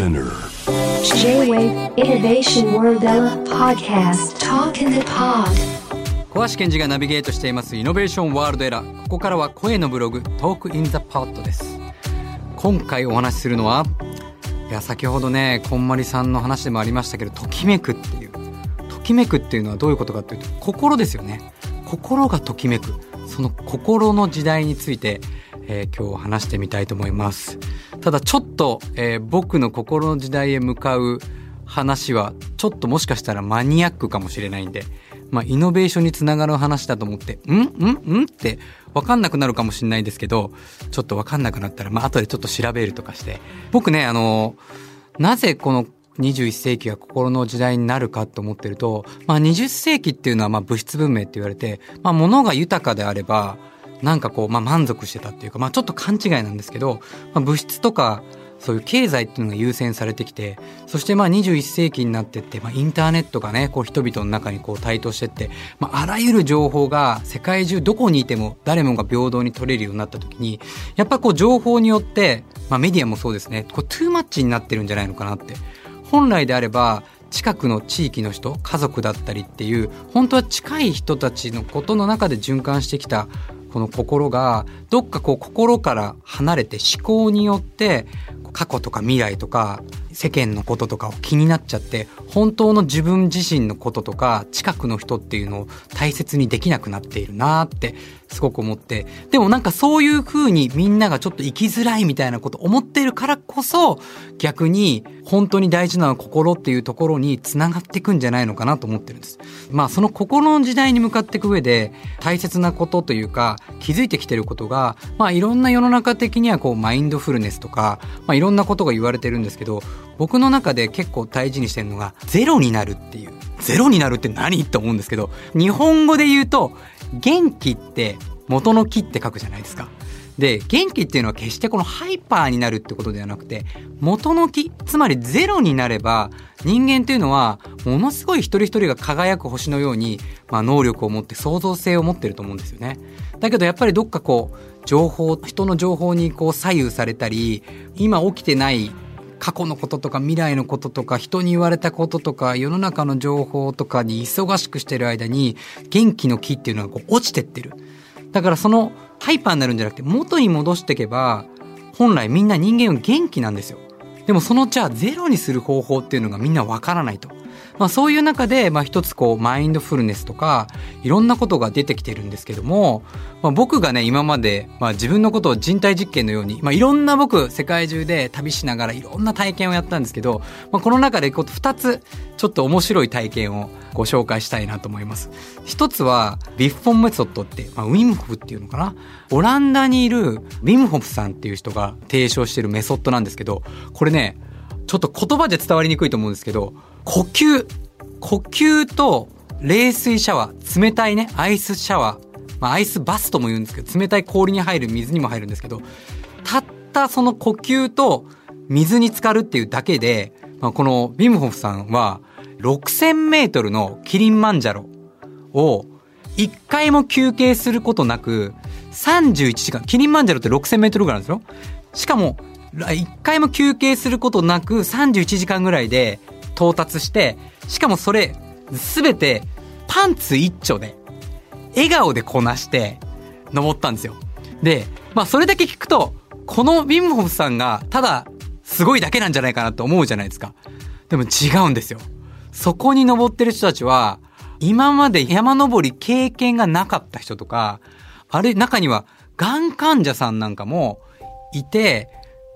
SPINEAR. J-Wave Innovation World Podcast. Talk in the Pod. 小橋賢児がナビゲートしています Innovation World ERA ここからは声のブログ Talk in the Pod です。今回お話しするのはいや先ほどねこんまりさんの話でもありましたけどときめくっていう。ときめくっていうのはどういうことかっていうと心ですよね。心がときめく。その心の時代について、えー今日話してみたいと思います。ただちょっと、えー僕の心の時代へ向かう話はちょっともしかしたらマニアックかもしれないんで、まあ、イノベーションにつながる話だと思って、ん？ん？ん？ってわかんなくなるかもしれないんですけど、ちょっとわかんなくなったら、まあ、後でちょっと調べるとかして。僕ね、あの、なぜこの21世紀が心の時代になるかと思ってると、まあ、20世紀っていうのはま物質文明って言われて、まあ、物が豊かであれば、なんかこう、まあ、満足してたっていうか、まあ、ちょっと勘違いなんですけど、まあ、物質とか、そういう経済っていうのが優先されてきて、そしてまあ21世紀になってって、まあインターネットがね、こう人々の中にこう台頭してって、まああらゆる情報が世界中どこにいても誰もが平等に取れるようになった時に、やっぱこう情報によって、まあメディアもそうですね、こうトゥーマッチになってるんじゃないのかなって。本来であれば、近くの地域の人、家族だったりっていう、本当は近い人たちのことの中で循環してきたこの心がどっかこう心から離れて思考によって過去とか未来とか世間のこととかを気になっちゃって本当の自分自身のこととか近くの人っていうのを大切にできなくなっているなってすごく思ってでもなんかそういう風にみんながちょっと生きづらいみたいなこと思っているからこそ逆に本当に大事なのは心っていうところにつながっていくんじゃないのかなと思ってるんです。まあその心の時代に向かっていく上で大切なことというか気づいてきてることがまあいろんな世の中的にはこうマインドフルネスとかまあいろんなことが言われてるんですけど僕の中で結構大事にしてるのがゼロになるっていうゼロになるって何？って思うんですけど日本語で言うと元気って元の木って書くじゃないですか。で、元気っていうのは決してこのハイパーになるってことではなくて、元の木、つまりゼロになれば、人間っていうのは、ものすごい一人一人が輝く星のように、まあ能力を持って創造性を持ってると思うんですよね。だけどやっぱりどっかこう、情報、人の情報にこう左右されたり、今起きてない過去のこととか未来のこととか人に言われたこととか世の中の情報とかに忙しくしてる間に元気の木っていうのがこう落ちてってる。だからそのハイパーになるんじゃなくて元に戻していけば本来みんな人間は元気なんですよ。でもそのじゃあゼロにする方法っていうのがみんなわからないと。まあそういう中で、まあ一つこうマインドフルネスとかいろんなことが出てきてるんですけども、まあ僕がね今まで、まあ自分のことを人体実験のように、まあいろんな僕世界中で旅しながらいろんな体験をやったんですけど、まあこの中でこう二つちょっと面白い体験をご紹介したいなと思います。一つはビッフォンメソッドって、まあウィムホフっていうのかな？オランダにいるウィムホフさんっていう人が提唱してるメソッドなんですけど、これね、ちょっと言葉で伝わりにくいと思うんですけど、呼吸、呼吸と冷水シャワー、冷たいね、アイスシャワー、まあアイスバスとも言うんですけど、冷たい氷に入る水にも入るんですけど、たったその呼吸と水に浸かるっていうだけで、まあ、このビムホフさんは6000メートルのキリンマンジャロを一回も休憩することなく31時間、キリンマンジャロって6000メートルぐらいなんですよ。しかも、一回も休憩することなく31時間ぐらいで到達して、しかもそれ、すべてパンツ一丁で、笑顔でこなして、登ったんですよ。で、まあそれだけ聞くと、このウィムホフさんが、ただ、すごいだけなんじゃないかなと思うじゃないですか。でも違うんですよ。そこに登ってる人たちは、今まで山登り経験がなかった人とか、あれ、中には、がん患者さんなんかもいて、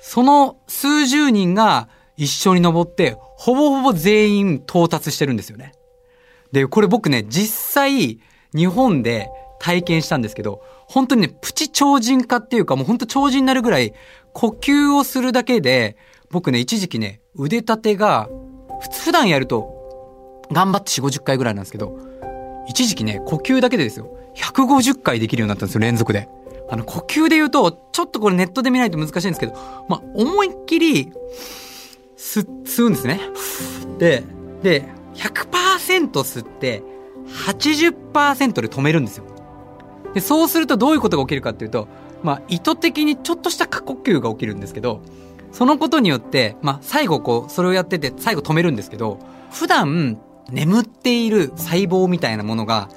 その数十人が一緒に登って、ほぼほぼ全員到達してるんですよね。で、これ僕ね、実際、日本で体験したんですけど、本当にね、プチ超人化っていうか、もう本当超人になるぐらい、呼吸をするだけで、僕ね、一時期ね、腕立てが、普段やると、頑張って4、50回ぐらいなんですけど、一時期ね、呼吸だけでですよ、150回できるようになったんですよ、連続で。あの、呼吸で言うと、ちょっとこれネットで見ないと難しいんですけど、まあ、思いっきり、吸、うんですね。で、で、100%吸って、80%で止めるんですよ。で、そうするとどういうことが起きるかっていうと、まあ、意図的にちょっとした過呼吸が起きるんですけど、そのことによって、まあ、最後こう、それをやってて、最後止めるんですけど、普段、眠っている細胞みたいなものが、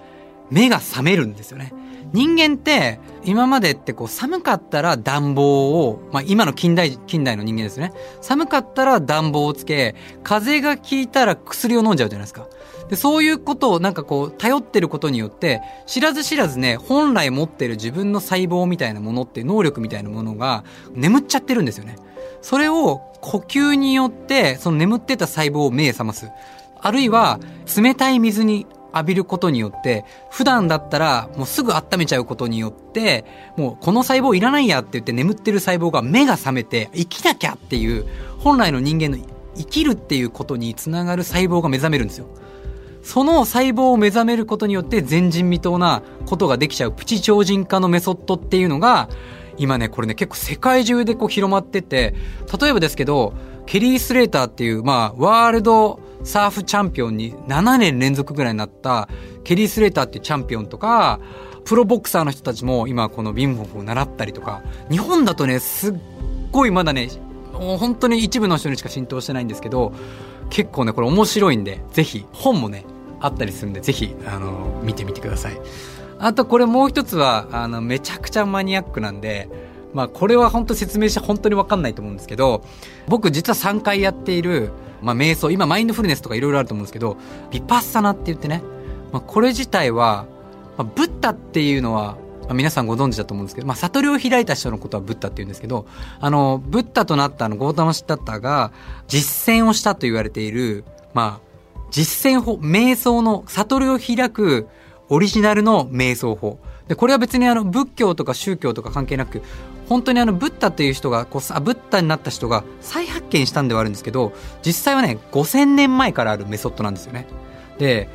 目が覚めるんですよね。人間って、今までってこう、寒かったら暖房を、まあ、今の近代、近代の人間ですね。寒かったら暖房をつけ、風が効いたら薬を飲んじゃうじゃないですか。で、そういうことをなんかこう、頼ってることによって、知らず知らずね、本来持ってる自分の細胞みたいなものって、能力みたいなものが、眠っちゃってるんですよね。それを呼吸によって、その眠ってた細胞を目覚ます。あるいは、冷たい水に浴びることによって、普段だったらもうすぐ温めちゃうことによって、もうこの細胞いらないやって言って眠ってる細胞が目が覚めて、生きなきゃっていう、本来の人間の生きるっていうことにつながる細胞が目覚めるんですよ。その細胞を目覚めることによって前人未到なことができちゃうプチ超人化のメソッドっていうのが、今ね、これね、結構世界中でこう広まってて、例えばですけど、ケリー・スレーターっていう、まあ、ワールドサーフチャンピオンに7年連続ぐらいになった、ケリー・スレーターっていうチャンピオンとか、プロボクサーの人たちも今このビンホフを習ったりとか、日本だとね、すっごいまだね、もう本当に一部の人にしか浸透してないんですけど、結構ね、これ面白いんで、ぜひ、本もね、あったりするんで、ぜひ、あの、見てみてください。あとこれもう一つは、あの、めちゃくちゃマニアックなんで、まあこれは本当説明して本当にわかんないと思うんですけど、僕実は3回やっている、まあ瞑想、今マインドフルネスとかいろいろあると思うんですけど、ビパッサナって言ってね、まあこれ自体は、まあ、ブッダっていうのは、まあ、皆さんご存知だと思うんですけど、まあ、悟りを開いた人のことはブッダって言うんですけど、あの、ブッダとなったあの、ゴータマシッタッタが実践をしたと言われている、まあ、実践法、瞑想の悟りを開くオリジナルの瞑想法。で、これは別にあの、仏教とか宗教とか関係なく、本当にあの、ブッダっていう人が、こうさ、ブッダになった人が再発見したんではあるんですけど、実際はね、5000年前からあるメソッドなんですよね。で、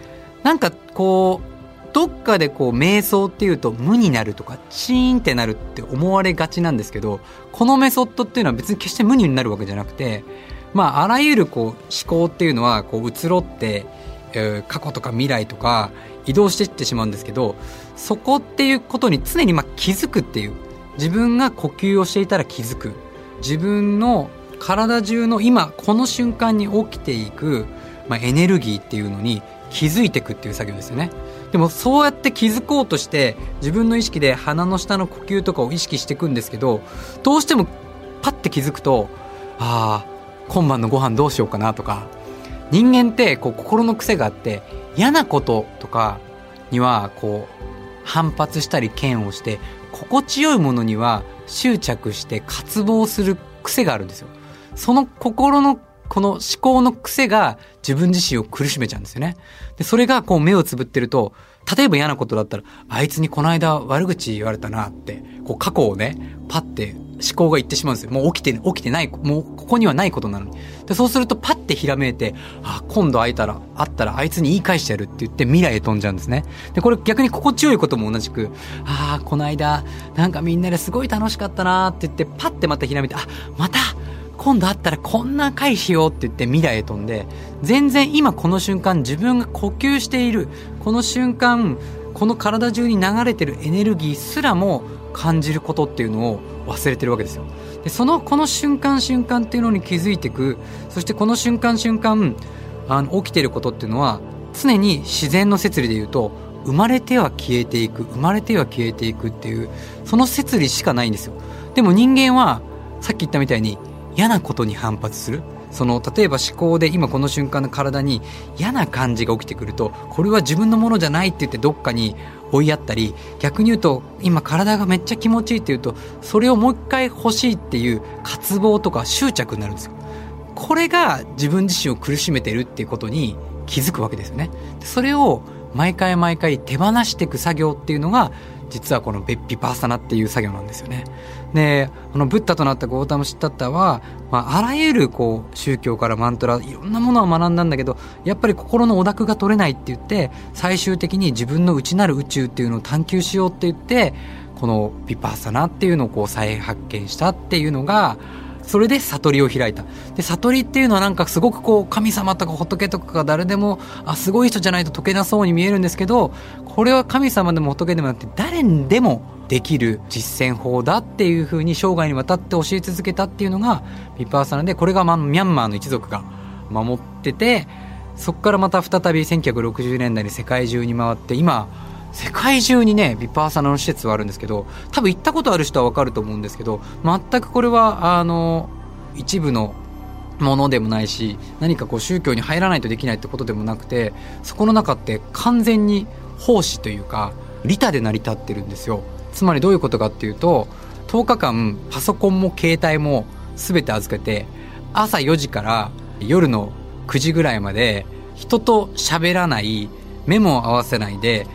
なんかこう、どっかでこう瞑想っていうと無になるとかチーンってなるって思われがちなんですけどこのメソッドっていうのは別に決して無になるわけじゃなくてまああらゆるこう思考っていうのはこう移ろって、えー過去とか未来とか移動していってしまうんですけどそこっていうことに常にまあ気づくっていう自分が呼吸をしていたら気づく自分の体中の今この瞬間に起きていく、まあ、エネルギーっていうのに気づいていくっていう作業ですよね。でもそうやって気づこうとして自分の意識で鼻の下の呼吸とかを意識していくんですけどどうしてもパッて気づくとああ今晩のご飯どうしようかなとか人間ってこう心の癖があって嫌なこととかにはこう反発したり嫌悪して心地よいものには執着して渇望する癖があるんですよ。その心のこの思考の癖が自分自身を苦しめちゃうんですよね。で、それがこう目をつぶってると、例えば嫌なことだったら、あいつにこの間悪口言われたなって、こう過去をね、パッて思考が言ってしまうんですよ。もう起きて、起きてない、もうここにはないことなのに。で、そうするとパッてひらめいて、あ、今度会えたら、会ったらあいつに言い返してやるって言って未来へ飛んじゃうんですね。で、これ逆に心地よいことも同じく、ああ、この間、なんかみんなですごい楽しかったなーって言って、パッてまたひらめいて、あ、また今度会ったらこんな回しようって言って未来へ飛んで、全然今この瞬間自分が呼吸している、この瞬間、この体中に流れてるエネルギーすらも感じることっていうのを忘れてるわけですよ。で、その、この瞬間瞬間っていうのに気づいていく、そしてこの瞬間瞬間、あの、起きてることっていうのは、常に自然の摂理で言うと、生まれては消えていく、生まれては消えていくっていう、その摂理しかないんですよ。でも人間は、さっき言ったみたいに、嫌なことに反発する。その、例えば思考で今この瞬間の体に嫌な感じが起きてくると、これは自分のものじゃないって言ってどっかに追いやったり、逆に言うと、今体がめっちゃ気持ちいいって言うと、それをもう一回欲しいっていう渇望とか執着になるんですよ。これが自分自身を苦しめてるっていうことに気づくわけですよね。でそれを毎回毎回手放していく作業っていうのが、実はこのヴィパッサナーっていう作業なんですよね。で、このブッダとなったゴータマ・シッダッタは、まあ、あらゆるこう宗教からマントラ、いろんなものを学んだんだけど、やっぱり心の汚濁が取れないって言って、最終的に自分の内なる宇宙っていうのを探求しようって言って、このヴィパッサナーっていうのをこう再発見したっていうのが、それで悟りを開いた。で、悟りっていうのはなんかすごくこう、神様とか仏とかが誰でも、あ、すごい人じゃないと解けなそうに見えるんですけど、これは神様でも仏でもなくて、誰にでもできる実践法だっていうふうに生涯にわたって教え続けたっていうのが、ビパーサナで、これがまミャンマーの一族が守ってて、そこからまた再び1960年代に世界中に回って、今、世界中にね、ビパーサナの施設はあるんですけど、多分行ったことある人はわかると思うんですけど、全くこれは、あの、一部のものでもないし、何かこう宗教に入らないとできないってことでもなくて、そこの中って完全に奉仕というか、利他で成り立ってるんですよ。つまりどういうことかっていうと、10日間パソコンも携帯も全て預けて、朝4時から夜の9時ぐらいまで人と喋らない、目も合わせないで、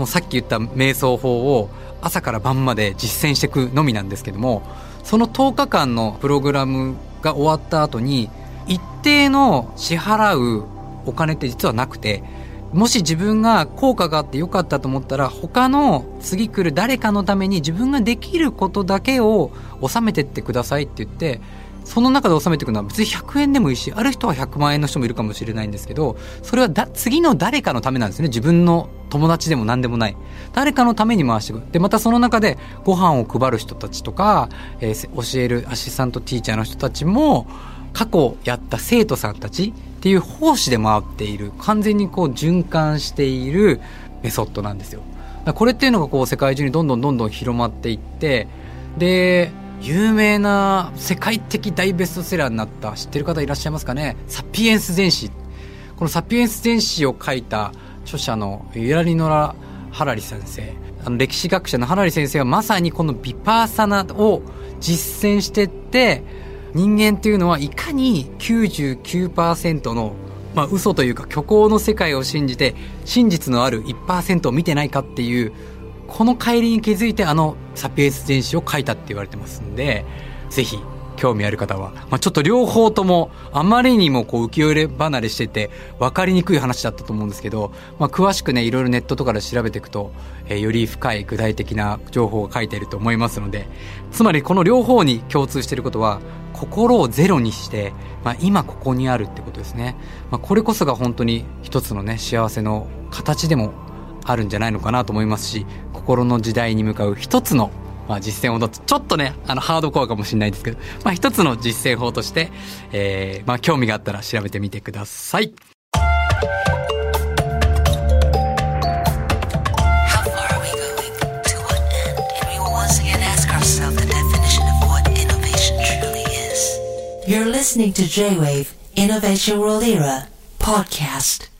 もうさっき言った瞑想法を朝から晩まで実践していくのみなんですけどもその10日間のプログラムが終わった後に一定の支払うお金って実はなくてもし自分が効果があってよかったと思ったら他の次来る誰かのために自分ができることだけを収めてってくださいって言ってその中で収めていくのは別に100円でもいいしある人は100万円の人もいるかもしれないんですけどそれはだ次の誰かのためなんですね。自分の友達でも何でもない。誰かのために回していく。でまたその中でご飯を配る人たちとか、えー、教えるアシスタントティーチャーの人たちも過去やった生徒さんたちっていう奉仕で回っている。完全にこう循環しているメソッドなんですよ。これっていうのがこう世界中にどんどんどんどん広まっていってで有名な世界的大ベストセラーになった知ってる方いらっしゃいますかね？サピエンス全史。このサピエンス全史を書いた著者のユラリノラ・ハラリ先生。あの歴史学者のハラリ先生はまさにこのビパーサナを実践してって人間っていうのはいかに99%のまあ嘘というか虚構の世界を信じて真実のある1%を見てないかっていうこの帰りに気づいてあのサピエンス全史を書いたって言われてますんで、ぜひ興味ある方は、まあ、ちょっと両方ともあまりにもこう浮世絵離れしてて分かりにくい話だったと思うんですけど、まあ、詳しくねいろいろネットとかで調べていくと、えー、より深い具体的な情報が書いていると思いますのでつまりこの両方に共通していることは心をゼロにして、まあ、今ここにあるってことですね、まあ、これこそが本当に一つのね幸せの形でもあるんじゃないのかなと思いますし心の時代に向かう一つのまあ、実践法とちょっとねあのハードコアかもしれないですけど、まあ、一つの実践法として、えーまあ、興味があったら調べてみてください。You're listening to J-Wave Innovation World Era podcast.